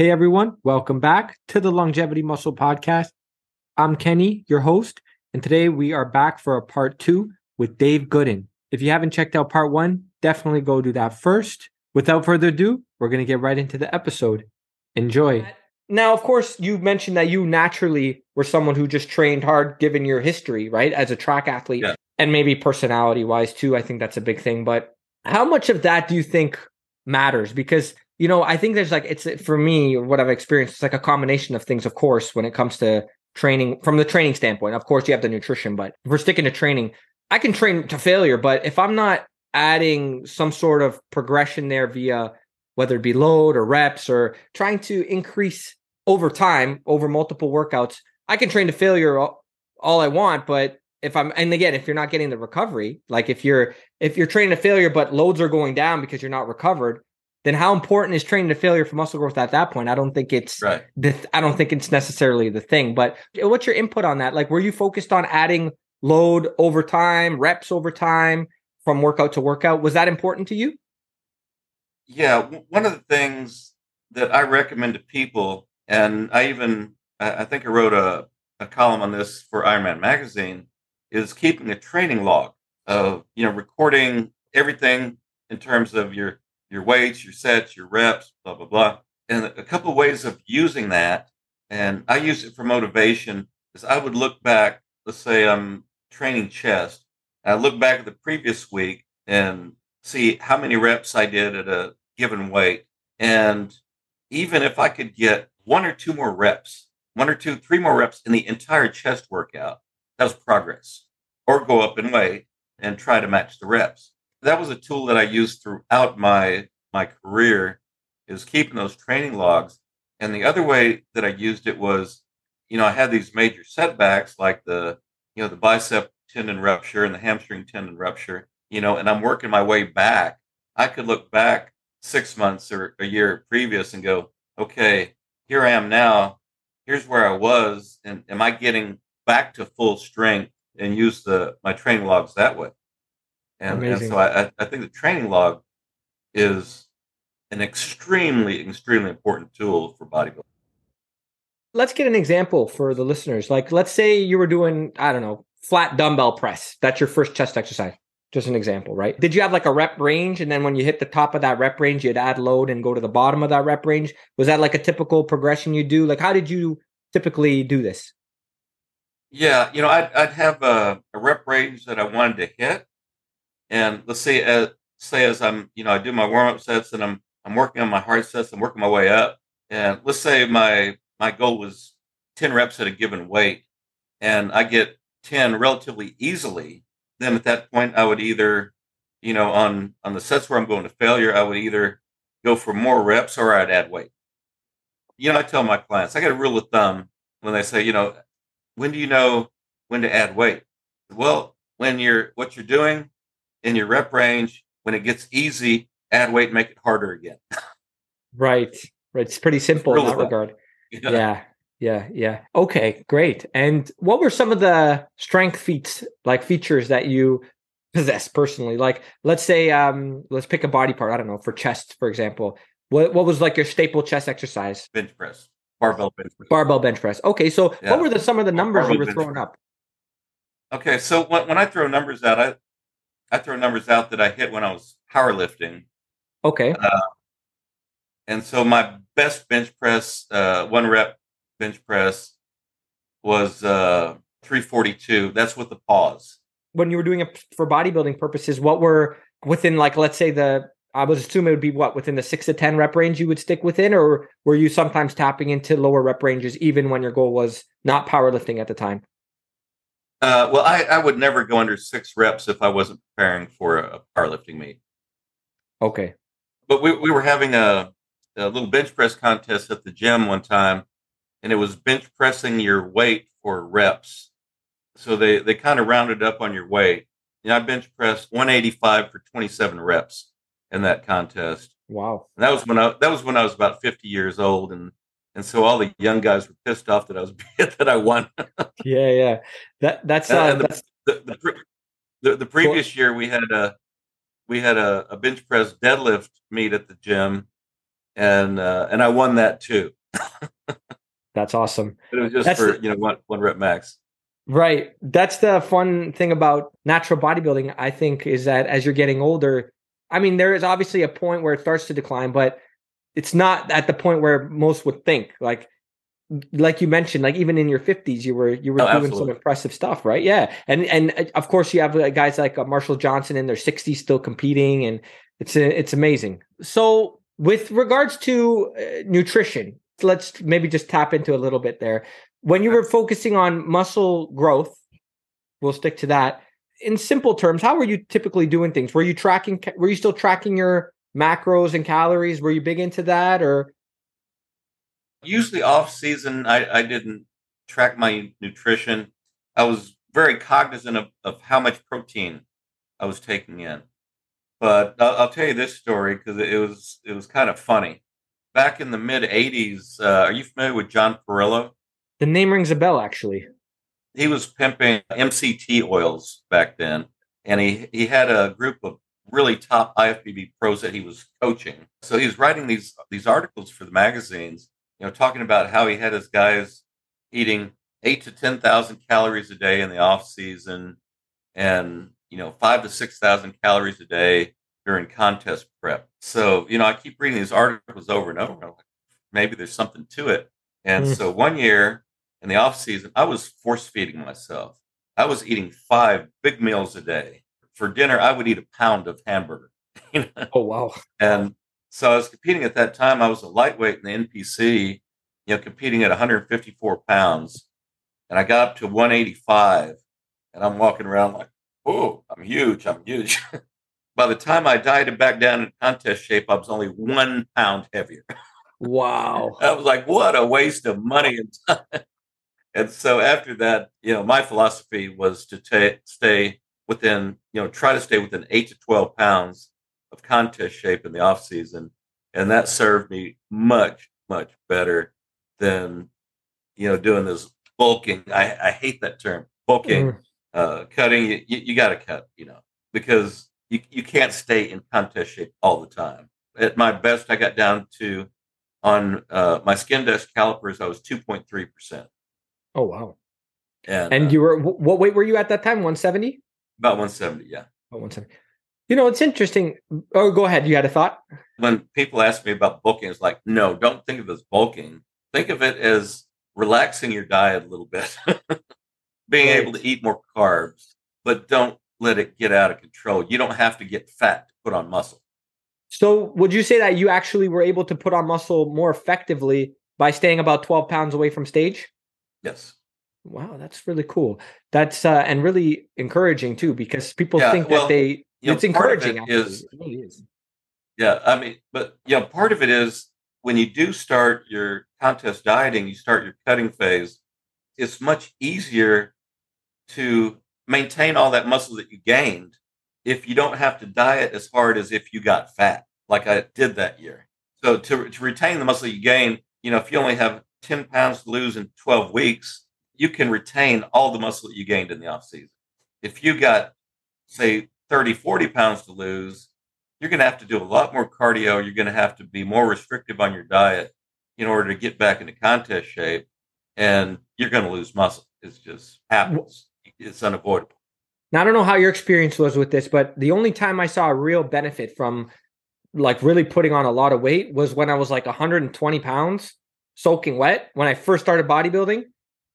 Hey everyone, welcome back to the Longevity Muscle Podcast. I'm Kenny, your host, and today we are back for a part two with Dave Goodin. If you haven't checked out part one, definitely go do that first. Without further ado, we're going to get right into the episode. Enjoy. Now, of course, you mentioned that you naturally were someone who just trained hard given your history, right? As a track athlete Yeah. and maybe personality wise too. I think that's a big thing. But how much of that do you think matters? Because, you know, I think there's like, it's for me, what I've experienced, it's like a combination of things, of course, when it comes to training from the training standpoint. Of course, you have the nutrition, but we're sticking to training, I can train to failure. But if I'm not adding some sort of progression there via whether it be load or reps or trying to increase over time over multiple workouts i can train to failure all, all i want but if i'm and again if you're not getting the recovery like if you're if you're training to failure but loads are going down because you're not recovered then how important is training to failure for muscle growth at that point? I don't think it's Right. the i don't think it's necessarily the thing but what's your input on that? Like were you focused on adding load over time reps over time from workout to workout? Was that important to you? Yeah, w- one of the things that I recommend to people, and I even I I think I wrote a, a column on this for Ironman magazine, is keeping a training log of you know recording everything in terms of your your weights, your sets, your reps, blah blah blah. And a couple of ways of using that, and I use it for motivation, is I would look back. Let's say I'm training chest. I look back at the previous week and see how many reps I did at a given weight. And even if I could get one or two more reps, one or two, three more reps in the entire chest workout, that was progress. Or go up in weight and try to match the reps. That was a tool that I used throughout my my career is keeping those training logs. And the other way that I used it was, you know, I had these major setbacks like the, you know, the bicep tendon rupture and the hamstring tendon rupture, you know, and I'm working my way back. I could look back six months or a year previous and go, okay, here I am now. Here's where I was, and am I getting back to full strength and use the my training logs that way? And, and so I, I- think the training log is an extremely, extremely important tool for bodybuilding. let's get an example for the listeners. Like, let's say you were doing, I don't know, flat dumbbell press. That's your first chest exercise. Just an example, right? Did you have like a rep range? And then when you hit the top of that rep range, you'd add load and go to the bottom of that rep range? Was that like a typical progression you do? Like, how did you typically do this? Yeah, you know, I'd, I'd have a, a rep range that I wanted to hit, and let's say as say as I'm, you know, I do my warm up sets and I'm I'm working on my hard sets. I'm working my way up, and let's say my my goal was ten reps at a given weight, and I get ten relatively easily. Then at that point, I would either, you know, on on the sets where I'm going to failure, I would either go for more reps or I'd add weight. You know, I tell my clients, I got a rule of thumb when they say, you know, when do you know when to add weight? Well, when you're what you're doing in your rep range, when it gets easy, add weight, make it harder again. Right. Right. It's pretty simple in that thumb. regard. yeah yeah yeah okay great and what were some of the strength feats like features that you possess personally like let's say um let's pick a body part i don't know for chest for example what what was like your staple chest exercise bench press, barbell bench press. barbell bench press okay so Yeah. what were the some of the numbers you were throwing press. up Okay, so when, when I throw numbers out, I I throw numbers out that I hit when I was powerlifting, okay and so my best bench press, uh, one rep bench press, was uh, 342. That's with the pause. when you were doing it for bodybuilding purposes what were within like let's say the i would assume it would be what within the six to ten rep range you would stick within or were you sometimes tapping into lower rep ranges even when your goal was not powerlifting at the time Uh, well, I, I would never go under six reps if I wasn't preparing for a powerlifting meet. okay But we, we were having a, a little bench press contest at the gym one time, and it was bench pressing your weight for reps. So they, they kind of rounded up on your weight. And I bench pressed 185 for 27 reps in that contest. wow And that was when I that was when I was about 50 years old, and and so all the young guys were pissed off that I was that I won. yeah yeah that that's uh the- that's the, the, the, previous year we had a we had a, a bench press deadlift meet at the gym and uh, and I won that too. That's awesome. But it was just That's for you know one one rep max. Right. That's the fun thing about natural bodybuilding, I think, is that as you're getting older, I mean, there is obviously a point where it starts to decline, but it's not at the point where most would think. Like, like you mentioned, like even in your 50s, you were you were Oh, doing some impressive stuff, right? Yeah, and and uh, of course you have uh, guys like uh, Marshall Johnson in their 60s still competing, and it's it's amazing. So, with regards to nutrition, let's maybe just tap into a little bit there. When you were focusing on muscle growth, we'll stick to that. In simple terms, how were you typically doing things? Were you tracking? Were you still tracking your macros and calories? Were you big into that, or Usually off season, I, I didn't track my nutrition. I was very cognizant of, of how much protein I was taking in. But I'll, I'll tell you this story because it was it was kind of funny. Back in the mid '80s, uh, are you familiar with John Parrillo? the name rings a bell? Actually, he was pimping MCT oils back then, and he he had a group of really top IFBB pros that he was coaching. So he was writing these these articles for the magazines, you know, talking about how he had his guys eating eight to ten thousand calories a day in the off season, and you know five to six thousand calories a day during contest prep. So you know, I keep reading these articles over and over. Like, maybe there's something to it. And Hmm. so one year in the off season, I was force feeding myself. I was eating five big meals a day. For dinner, I would eat a pound of hamburger. You know? oh wow, And so I was competing at that time. I was a lightweight in the NPC, you know, competing at 154 pounds. And I got up to 185. And I'm walking around like, oh, I'm huge. I'm huge. By the time I dieted back down in contest shape, I was only one pound heavier. wow. I was like, what a waste of money and time. And so after that, you know, my philosophy was to ta- stay within, you know, try to stay within eight to 12 pounds of contest shape in the off season. And that served me much, much better than, you know, doing this bulking. I, I hate that term, bulking, Mm. uh, cutting. You, you, you got to cut, you know, because you, you can't stay in contest shape all the time. At my best, I got down to on uh, my skin desk calipers, I was 2.3%. Oh wow. And, And uh, you were what weight were you at that time? 170? About 170, yeah. About 170. You know, it's interesting. Oh, go ahead. You had a thought? When people ask me about bulking, it's like, no, don't think of it as bulking. Think of it as relaxing your diet a little bit, being Right. able to eat more carbs, but don't let it get out of control. You don't have to get fat to put on muscle. So, would you say that you actually were able to put on muscle more effectively by staying about 12 pounds away from stage? Yes. Wow, that's really cool. That's uh, and really encouraging too, because people Yeah, think well, that they You know, it's encouraging. it is- It really is. Yeah, I mean, but you know, part of it is when you do start your contest dieting, you start your cutting phase, it's much easier to maintain all that muscle that you gained if you don't have to diet as hard as if you got fat, like I did that year. So to, to retain the muscle you gain, you know, if you only have 10 pounds to lose in 12 weeks, you can retain all the muscle that you gained in the off season. If you got, say, 30, 40 pounds to lose, you're going to have to do a lot more cardio. You're going to have to be more restrictive on your diet in order to get back into contest shape. And you're going to lose muscle. It's just happens. It's unavoidable. Now I don't know how your experience was with this, but the only time I saw a real benefit from like really putting on a lot of weight was when I was like 120 pounds soaking wet when I first started bodybuilding.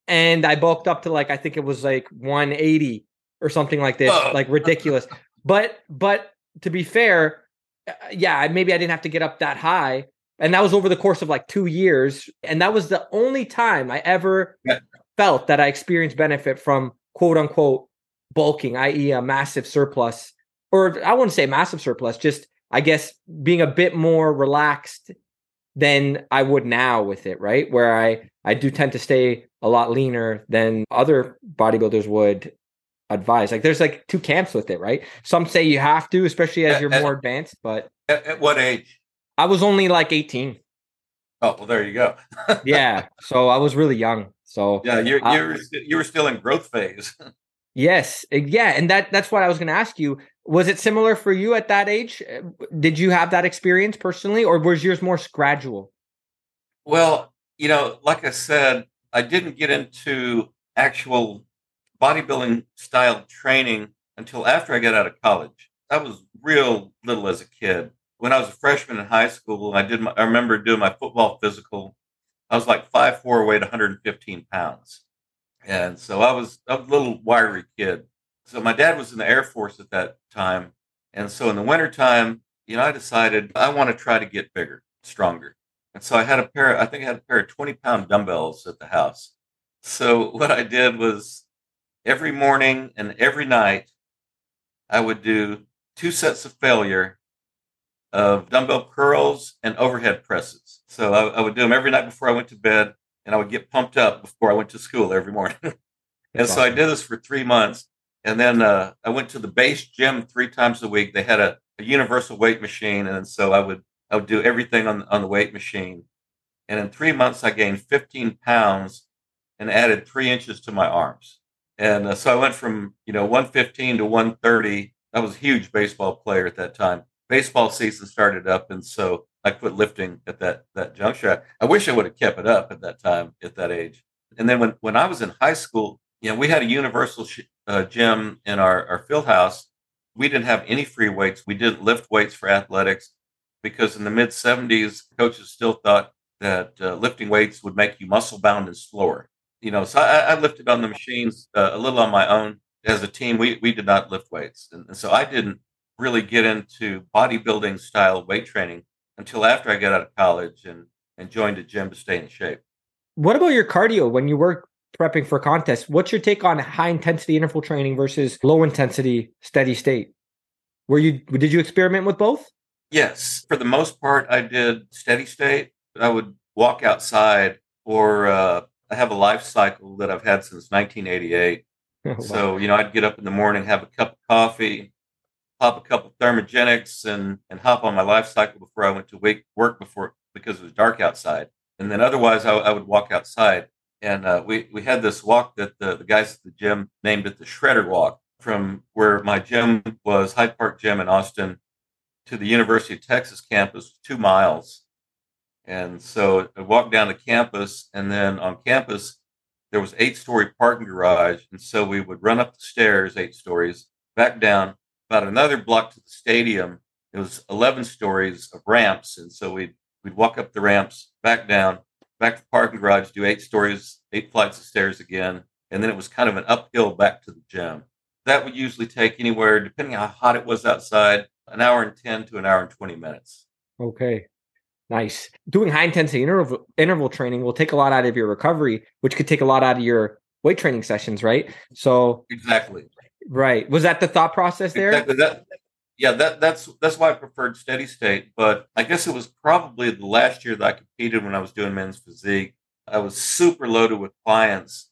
And I bulked up to like I think it was like 180 or something like this, like ridiculous. but but to be fair, uh, yeah, maybe I didn't have to get up that high. And that was over the course of like two years. And that was the only time I ever Yeah. felt that I experienced benefit from quote unquote bulking, i.e., a massive surplus, or I wouldn't say massive surplus, just I guess being a bit more relaxed than I would now with it, right? Where I I do tend to stay a lot leaner than other bodybuilders would advise. Like there's like two camps with it, right? Some say you have to, especially as you're more advanced, but At, at what age? I was only like 18. Oh, well, there you go. Yeah. so I was really young. So yeah, you're, you're, st- you were still in growth phase. Yes, eh, yeah, and that that's what I was going to ask you. Was it similar for you at that age? Eh, did you have that experience personally, or was yours more gradual? Well, you know, like I said, I didn't get into actual bodybuilding style training until after I got out of college. I was real little as a kid. When I was a freshman in high school, I did. My, I remember doing my football physical. I was like five four, weighed 115 pounds, and so I was, I was a little wiry kid. So my dad was in the Air Force at that time, and so in the wintertime, you know, I decided I want to try to get bigger, stronger. And so I had a pair, I think I had a pair of 20 pound dumbbells at the house. So what I did was every morning and every night, I would do two sets of failure of dumbbell curls and overhead presses. So I, I, would do them every night before I went to bed, and I would get pumped up before I went to school every morning. and so I did this for three months, and then uh, I went to the base gym three times a week. They had a, a, universal weight machine, and so I would I would do everything on on the weight machine. And in three months, I gained 15 pounds and added three inches to my arms. And uh, so I went from you know 115 to 130 I was a huge baseball player at that time. Baseball season started up, and so I quit lifting at that that juncture. I, wish I would have kept it up at that time, at that age. And then when when I was in high school, you know, we had a universal sh- uh, gym in our our field house. We didn't have any free weights. We didn't lift weights for athletics because in the mid 70s, coaches still thought that uh, lifting weights would make you muscle bound and slower. You know, so I, I lifted on the machines uh, a little on my own as a team, we, we did not lift weights. And, and so I didn't really get into bodybuilding style weight training until after I got out of college and, and joined a gym to stay in shape. What about your cardio when you were prepping for contests? What's your take on high intensity interval training versus low intensity steady state? Were you did you experiment with both? Yes, for the most part, I did steady state. I would walk outside, or uh, I have a life cycle that I've had since 1988 wow. So, you know, I'd get up in the morning, have a cup of coffee, pop a couple thermogenics, and and hop on my life cycle before I went to wake, work before because it was dark outside. And then otherwise, I, I would walk outside. And uh, we we had this walk that the, the guys at the gym named it the Shredder Walk from where my gym was, Hyde Park Gym in Austin, to the University of Texas campus, two miles. And so I walked down to campus, and then on campus, there was eight story parking garage. And so we would run up the stairs, eight stories, back down about another block to the stadium. It was 11 stories of ramps. And so we'd, we'd walk up the ramps, back down, back to the parking garage, do eight stories, eight flights of stairs again. And then it was kind of an uphill back to the gym. That would usually take anywhere, depending on how hot it was outside, an hour and 10 to an hour and 20 minutes. Okay. Nice. Doing high intensity interval interval training will take a lot out of your recovery, which could take a lot out of your weight training sessions, right? So exactly. Right. Was that the thought process there? Exactly. That, yeah, that that's that's why I preferred steady state. But I guess it was probably the last year that I competed when I was doing men's physique. I was super loaded with clients,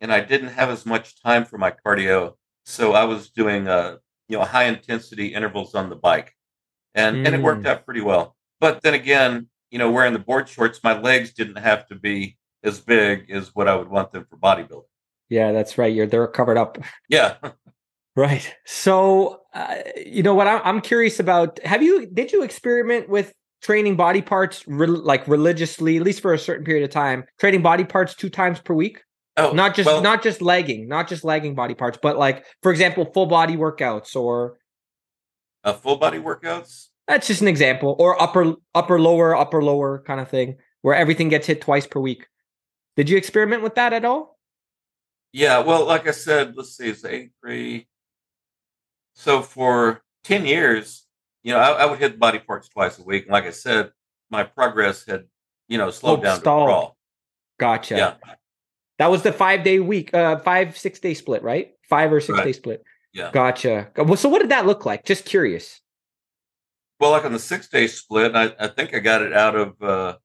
and I didn't have as much time for my cardio. So I was doing uh you know high intensity intervals on the bike, and mm. and it worked mm. out pretty well. But then again, you know, wearing the board shorts, my legs didn't have to be as big as what I would want them for bodybuilding. Yeah, that's right. You're they're covered up. Yeah. right. So, uh, you know what I'm, I'm curious about? Have you did you experiment with training body parts re- like religiously, at least for a certain period of time, training body parts two times per week? Oh, not just well, not just legging, not just legging body parts, but like for example, full body workouts or uh, full body workouts. That's just an example, or upper upper lower upper lower kind of thing, where everything gets hit twice per week. Did you experiment with that at all? Yeah, well, like I said, let's see, it's eight three. So for ten years, you know, I, I, would hit body parts twice a week, and like I said, my progress had, you know, slowed oh, down stalled. to crawl. Gotcha. Yeah. That was the five day week, uh, five six day split, right? Five or six right. day split. Yeah. Gotcha. Well, so what did that look like? Just curious. Well, like on the six day split, I, I think I got it out of uh,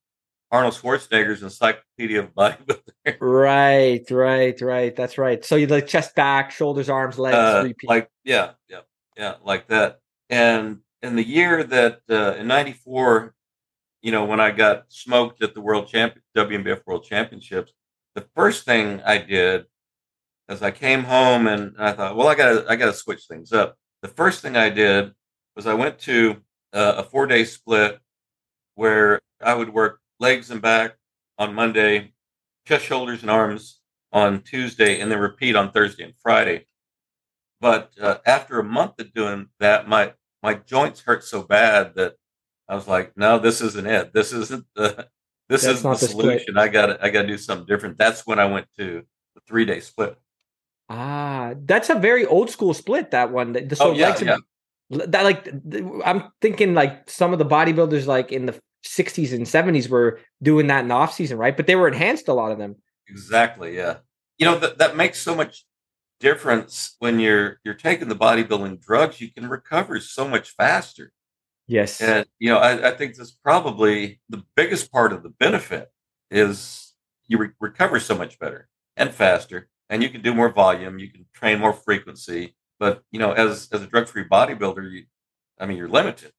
Arnold Schwarzenegger's Encyclopedia of Bodybuilding. right, right, right. That's right. So you like chest back, shoulders, arms, legs, uh, repeat. Like yeah, yeah, yeah, like that. And in the year that uh, in '94, you know, when I got smoked at the World Champion WNBF World Championships, the first thing I did as I came home and I thought, well, I got I got to switch things up. The first thing I did was I went to uh, a four day split where I would work legs and back on Monday, chest, shoulders, and arms on Tuesday, and then repeat on Thursday and Friday. But uh, after a month of doing that, my my joints hurt so bad that I was like, no, this isn't it. This isn't the this is the, the solution. I got I got to do something different. That's when I went to the three day split. Ah, that's a very old school split. That one. The, so oh, yeah, yeah. That like I'm thinking like some of the bodybuilders like in the 60s and 70s were doing that in the off season, right? But they were enhanced a lot of them. Exactly. Yeah. You know that that makes so much difference when you're you're taking the bodybuilding drugs. You can recover so much faster. Yes. And you know, I, I think that's probably the biggest part of the benefit is you re- recover so much better and faster, and you can do more volume. You can train more frequency. But you know, as as a drug free bodybuilder, you, I mean, you're limited.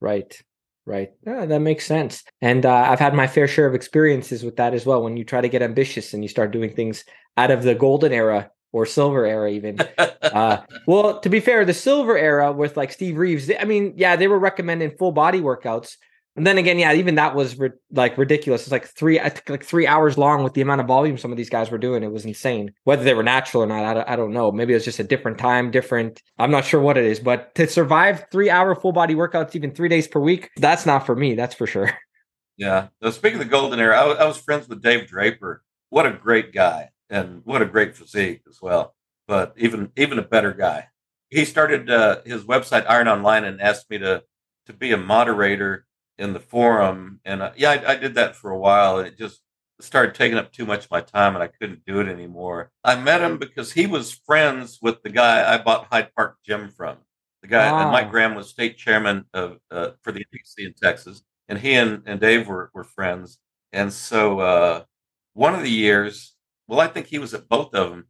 Right. Right. Yeah, that makes sense. And uh, I've had my fair share of experiences with that as well. When you try to get ambitious and you start doing things out of the golden era or silver era, even. uh, well, to be fair, the silver era with like Steve Reeves, I mean, yeah, they were recommending full body workouts. And then again, yeah, even that was ri- like ridiculous. It's like three, I think like three hours long with the amount of volume some of these guys were doing. It was insane. Whether they were natural or not, I don't, I don't know. Maybe it was just a different time, different. I'm not sure what it is, but to survive three hour full body workouts, even three days per week, that's not for me. That's for sure. Yeah. So speaking of the golden era, I, I was friends with Dave Draper. What a great guy, and what a great physique as well. But even even a better guy. He started uh, his website Iron Online and asked me to to be a moderator in the forum, and uh, yeah, I, I, did that for a while. And it just started taking up too much of my time, and I couldn't do it anymore. I met him because he was friends with the guy I bought Hyde Park Gym from. The guy, wow. and Mike Graham was state chairman of uh, for the NPC in Texas, and he and, and Dave were, were friends. And so uh, one of the years, well, I think he was at both of them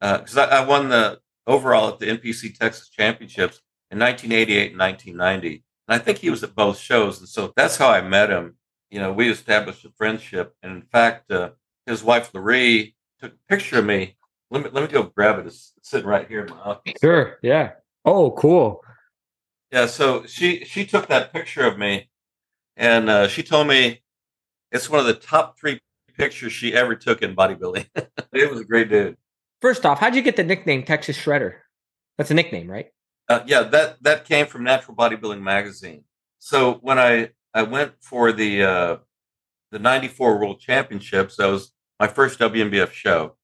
because uh, I, I won the overall at the NPC Texas Championships in 1988 and 1990. And I think he was at both shows. And so that's how I met him. You know, we established a friendship. And in fact, uh, his wife, Laree, took a picture of me. Let me, let me go grab it. It's, sitting right here in my office. Sure. Yeah. Oh, cool. Yeah. So she, she took that picture of me and uh, she told me it's one of the top three pictures she ever took in bodybuilding. it was a great dude. First off, how'd you get the nickname Texas Shredder? That's a nickname, right? Uh, yeah, that that came from Natural Bodybuilding magazine. So when I I went for the uh, the '94 World Championships, that was my first WNBF show.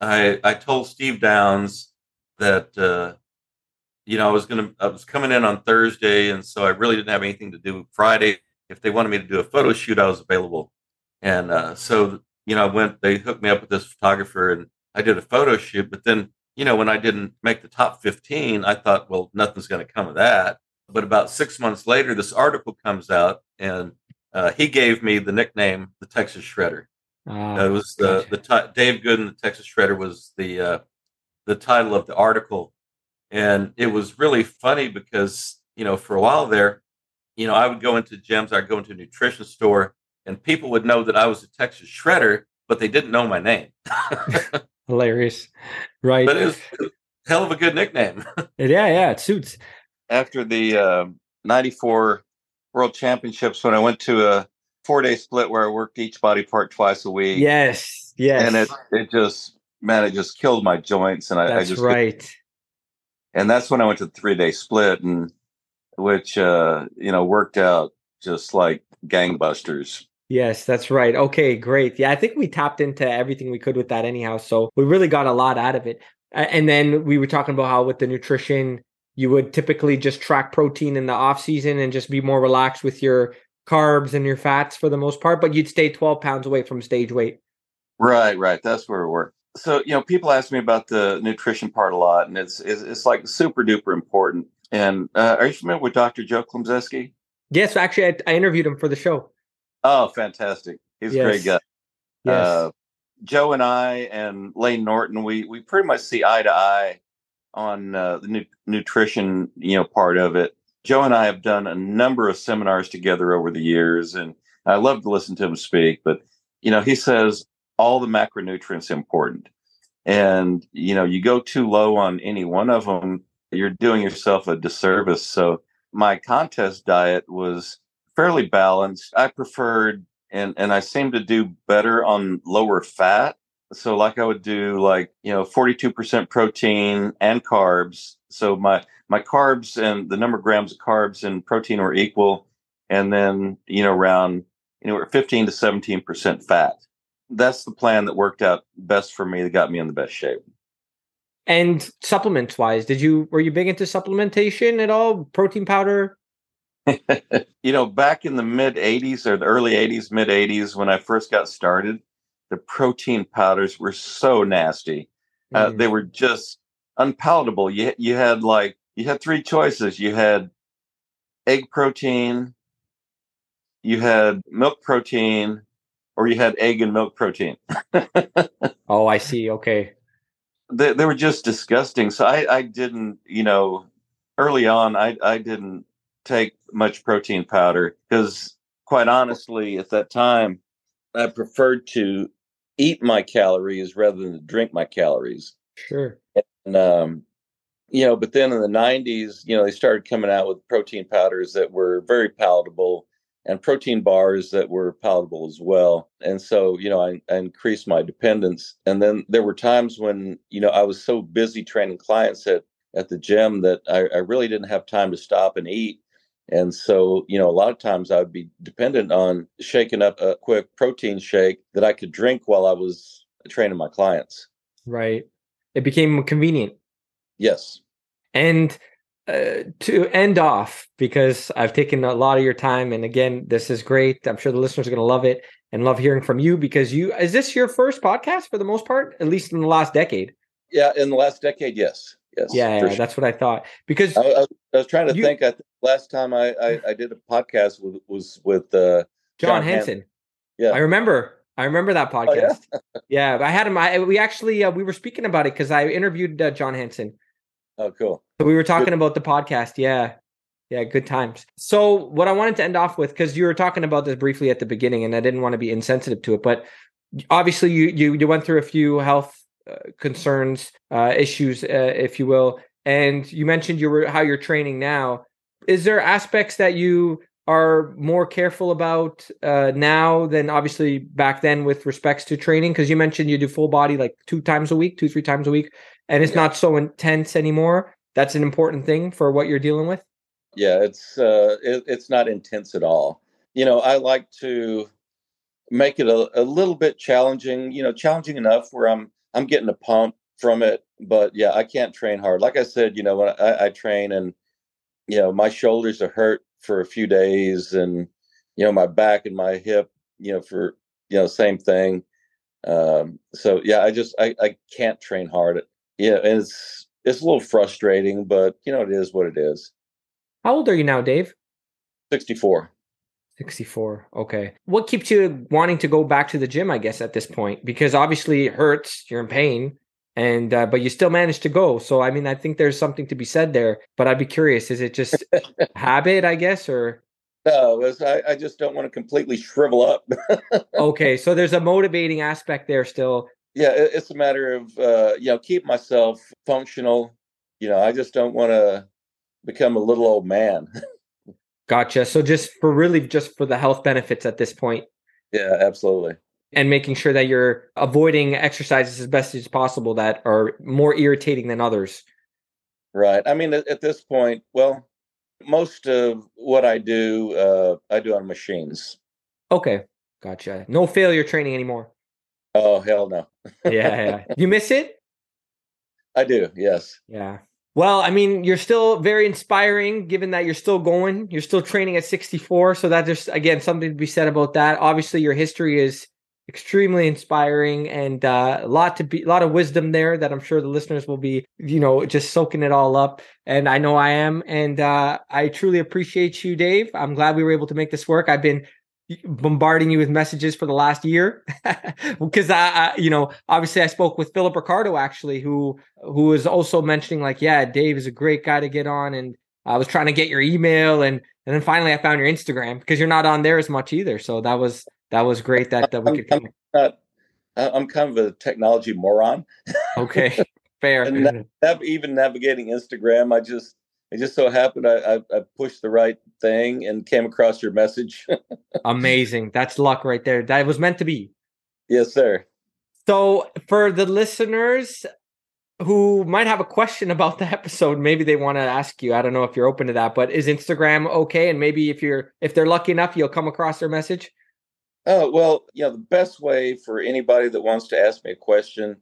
I I told Steve Downs that uh, you know I was gonna I was coming in on Thursday, and so I really didn't have anything to do Friday. If they wanted me to do a photo shoot, I was available, and uh, so you know I went. They hooked me up with this photographer, and I did a photo shoot. But then you know, when I didn't make the top 15, I thought, well, nothing's going to come of that. But about six months later, this article comes out, and uh, he gave me the nickname the Texas Shredder. Oh, it was the the t- Dave Goodin, the Texas Shredder, was the uh, the title of the article, and it was really funny because you know for a while there, you know I would go into gyms, I'd go into a nutrition store, and people would know that I was a Texas Shredder, but they didn't know my name. Hilarious. Right. But it's hell of a good nickname. yeah, yeah, it suits. After the uh, 94 World Championships, when I went to a four day split where I worked each body part twice a week. Yes. Yes. And it, it just, man, it just killed my joints. And I, that's I just, right. And that's when I went to the three day split and which, uh, you know, worked out just like gangbusters. Yes, that's right. Okay, great. Yeah, I think we tapped into everything we could with that anyhow. So we really got a lot out of it. And then we were talking about how with the nutrition, you would typically just track protein in the off season and just be more relaxed with your carbs and your fats for the most part, but you'd stay 12 pounds away from stage weight. Right, right. That's where we were. So, you know, people ask me about the nutrition part a lot, and it's it's, it's like super duper important. And uh, are you familiar with Dr. Joe Klemczewski? Yes, actually, I, I interviewed him for the show. Oh, fantastic! He's yes. a great guy. Yes. Uh, Joe and I and Layne Norton, we we pretty much see eye to eye on uh, the nu- nutrition, you know, part of it. Joe and I have done a number of seminars together over the years, and I love to listen to him speak. But you know, he says all the macronutrients important, And, you know, you go too low on any one of them, you're doing yourself a disservice. So my contest diet was fairly balanced. I preferred and and I seem to do better on lower fat. So like I would do like, you know, 42% protein and carbs. So my my carbs and the number of grams of carbs and protein were equal and then, you know, around you know, 15 to 17% fat. That's the plan that worked out best for me that got me in the best shape. And supplements wise, did you were you big into supplementation at all? Protein powder? you know, back in the mid 80s or the early 80s, mid 80s, when I first got started, the protein powders were so nasty. Uh, mm. They were just unpalatable. You you had like you had three choices. You had egg protein, you had milk protein, or you had egg and milk protein. oh, I see. Okay. They, they were just disgusting. So I, I didn't, you know, early on, I, I didn't take much protein powder because, quite honestly, at that time, I preferred to eat my calories rather than drink my calories. Sure. And, um, you know, but then in the 90s, you know, they started coming out with protein powders that were very palatable and protein bars that were palatable as well. And so, you know, I, I, increased my dependence. And then there were times when, you know, I was so busy training clients at, at the gym that I, I really didn't have time to stop and eat. And so, you know, a lot of times I would be dependent on shaking up a quick protein shake that I could drink while I was training my clients. Right. It became convenient. Yes. And uh, to end off, because I've taken a lot of your time, and again, this is great. I'm sure the listeners are going to love it and love hearing from you because you is this your first podcast for the most part, at least in the last decade? Yeah, in the last decade, yes, yes. Yeah, yeah sure. that's what I thought. Because I, I, was, I was, trying to you, think. I last time I, I, I did a podcast with, was with uh, John, John Hansen. Yeah, I remember. I remember that podcast. Oh, yeah? yeah? I had him. I, we actually uh, we were speaking about it because I interviewed uh, John Hansen Oh, cool. So we were talking good. about the podcast. Yeah. Yeah, good times. So what I wanted to end off with, because you were talking about this briefly at the beginning, and I didn't want to be insensitive to it, but obviously you you you went through a few health concerns, uh, issues, uh, if you will, and you mentioned you were how you're training now. Is there aspects that you are more careful about uh, now than obviously back then with respects to training? Because you mentioned you do full body like two times a week, two three times a week and it's yeah. not so intense anymore that's an important thing for what you're dealing with yeah it's uh it, it's not intense at all you know i like to make it a, a little bit challenging you know challenging enough where i'm i'm getting a pump from it but yeah i can't train hard like i said you know when i, I train and you know my shoulders are hurt for a few days and you know my back and my hip you know for you know same thing um so yeah i just i, I can't train hard yeah, and it's it's a little frustrating, but you know it is what it is. How old are you now, Dave? Sixty four. 64. Okay. What keeps you wanting to go back to the gym, I guess, at this point? Because obviously it hurts, you're in pain, and uh, but you still managed to go. So I mean, I think there's something to be said there. But I'd be curious, is it just habit, I guess, or no, I, I just don't want to completely shrivel up. okay, so there's a motivating aspect there still yeah, it's a matter of uh, you know keep myself functional. You know, I just don't want to become a little old man. gotcha. So just for really just for the health benefits at this point. Yeah, absolutely. And making sure that you're avoiding exercises as best as possible that are more irritating than others. Right. I mean, at, at this point, well, most of what I do, uh, I do on machines. Okay, gotcha. No failure training anymore. Oh hell no. yeah, yeah. You miss it? I do. Yes. Yeah. Well, I mean, you're still very inspiring given that you're still going. You're still training at 64, so that there's again something to be said about that. Obviously, your history is extremely inspiring and uh, a lot to be a lot of wisdom there that I'm sure the listeners will be, you know, just soaking it all up. And I know I am. And uh, I truly appreciate you, Dave. I'm glad we were able to make this work. I've been bombarding you with messages for the last year because I, I, you know obviously i spoke with philip ricardo actually who who was also mentioning like yeah dave is a great guy to get on and i was trying to get your email and and then finally i found your instagram because you're not on there as much either so that was that was great that, that we could I'm not, uh, I'm kind of a technology moron. Okay, fair. and nav- even navigating Instagram, I just it just so happened I, I, I pushed the right thing and came across your message. Amazing. That's luck right there. That was meant to be. Yes, sir. So for the listeners who might have a question about the episode, maybe they want to ask you. I don't know if you're open to that, but is Instagram okay? And maybe if you're if they're lucky enough, you'll come across their message. Oh well, yeah. The best way for anybody that wants to ask me a question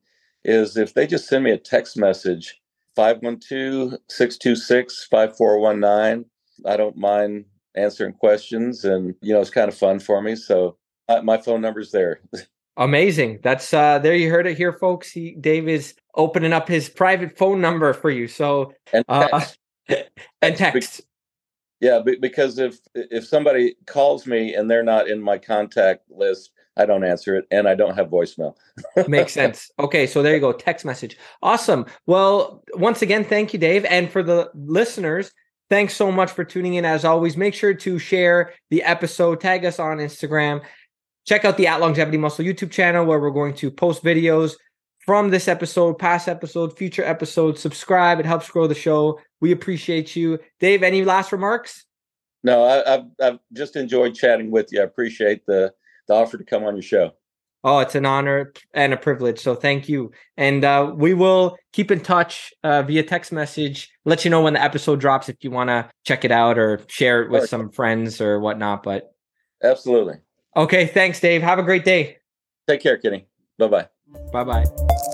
is if they just send me a text message 512-626-5419 i don't mind answering questions and you know it's kind of fun for me so uh, my phone number's there. Amazing. That's uh there you heard it here folks. He dave is opening up his private phone number for you so and text, uh, and text. yeah because if if somebody calls me and they're not in my contact list I don't answer it and I don't have voicemail. Makes sense. Okay, so there you go. Text message. Awesome. Well, once again, thank you, Dave. And for the listeners, thanks so much for tuning in. As always, make sure to share the episode, tag us on Instagram, check out the At Longevity Muscle YouTube channel where we're going to post videos from this episode, past episode, future episodes. Subscribe, it helps grow the show. We appreciate you. Dave, any last remarks? No, I, I've, I've just enjoyed chatting with you. I appreciate the the offer to come on your show. Oh, it's an honor and a privilege. So thank you. And uh, we will keep in touch uh, via text message. Let you know when the episode drops if you want to check it out or share it with some friends or whatnot. But absolutely. Okay. Thanks, Dave. Have a great day. Take care, Kenny. Bye bye. Bye bye.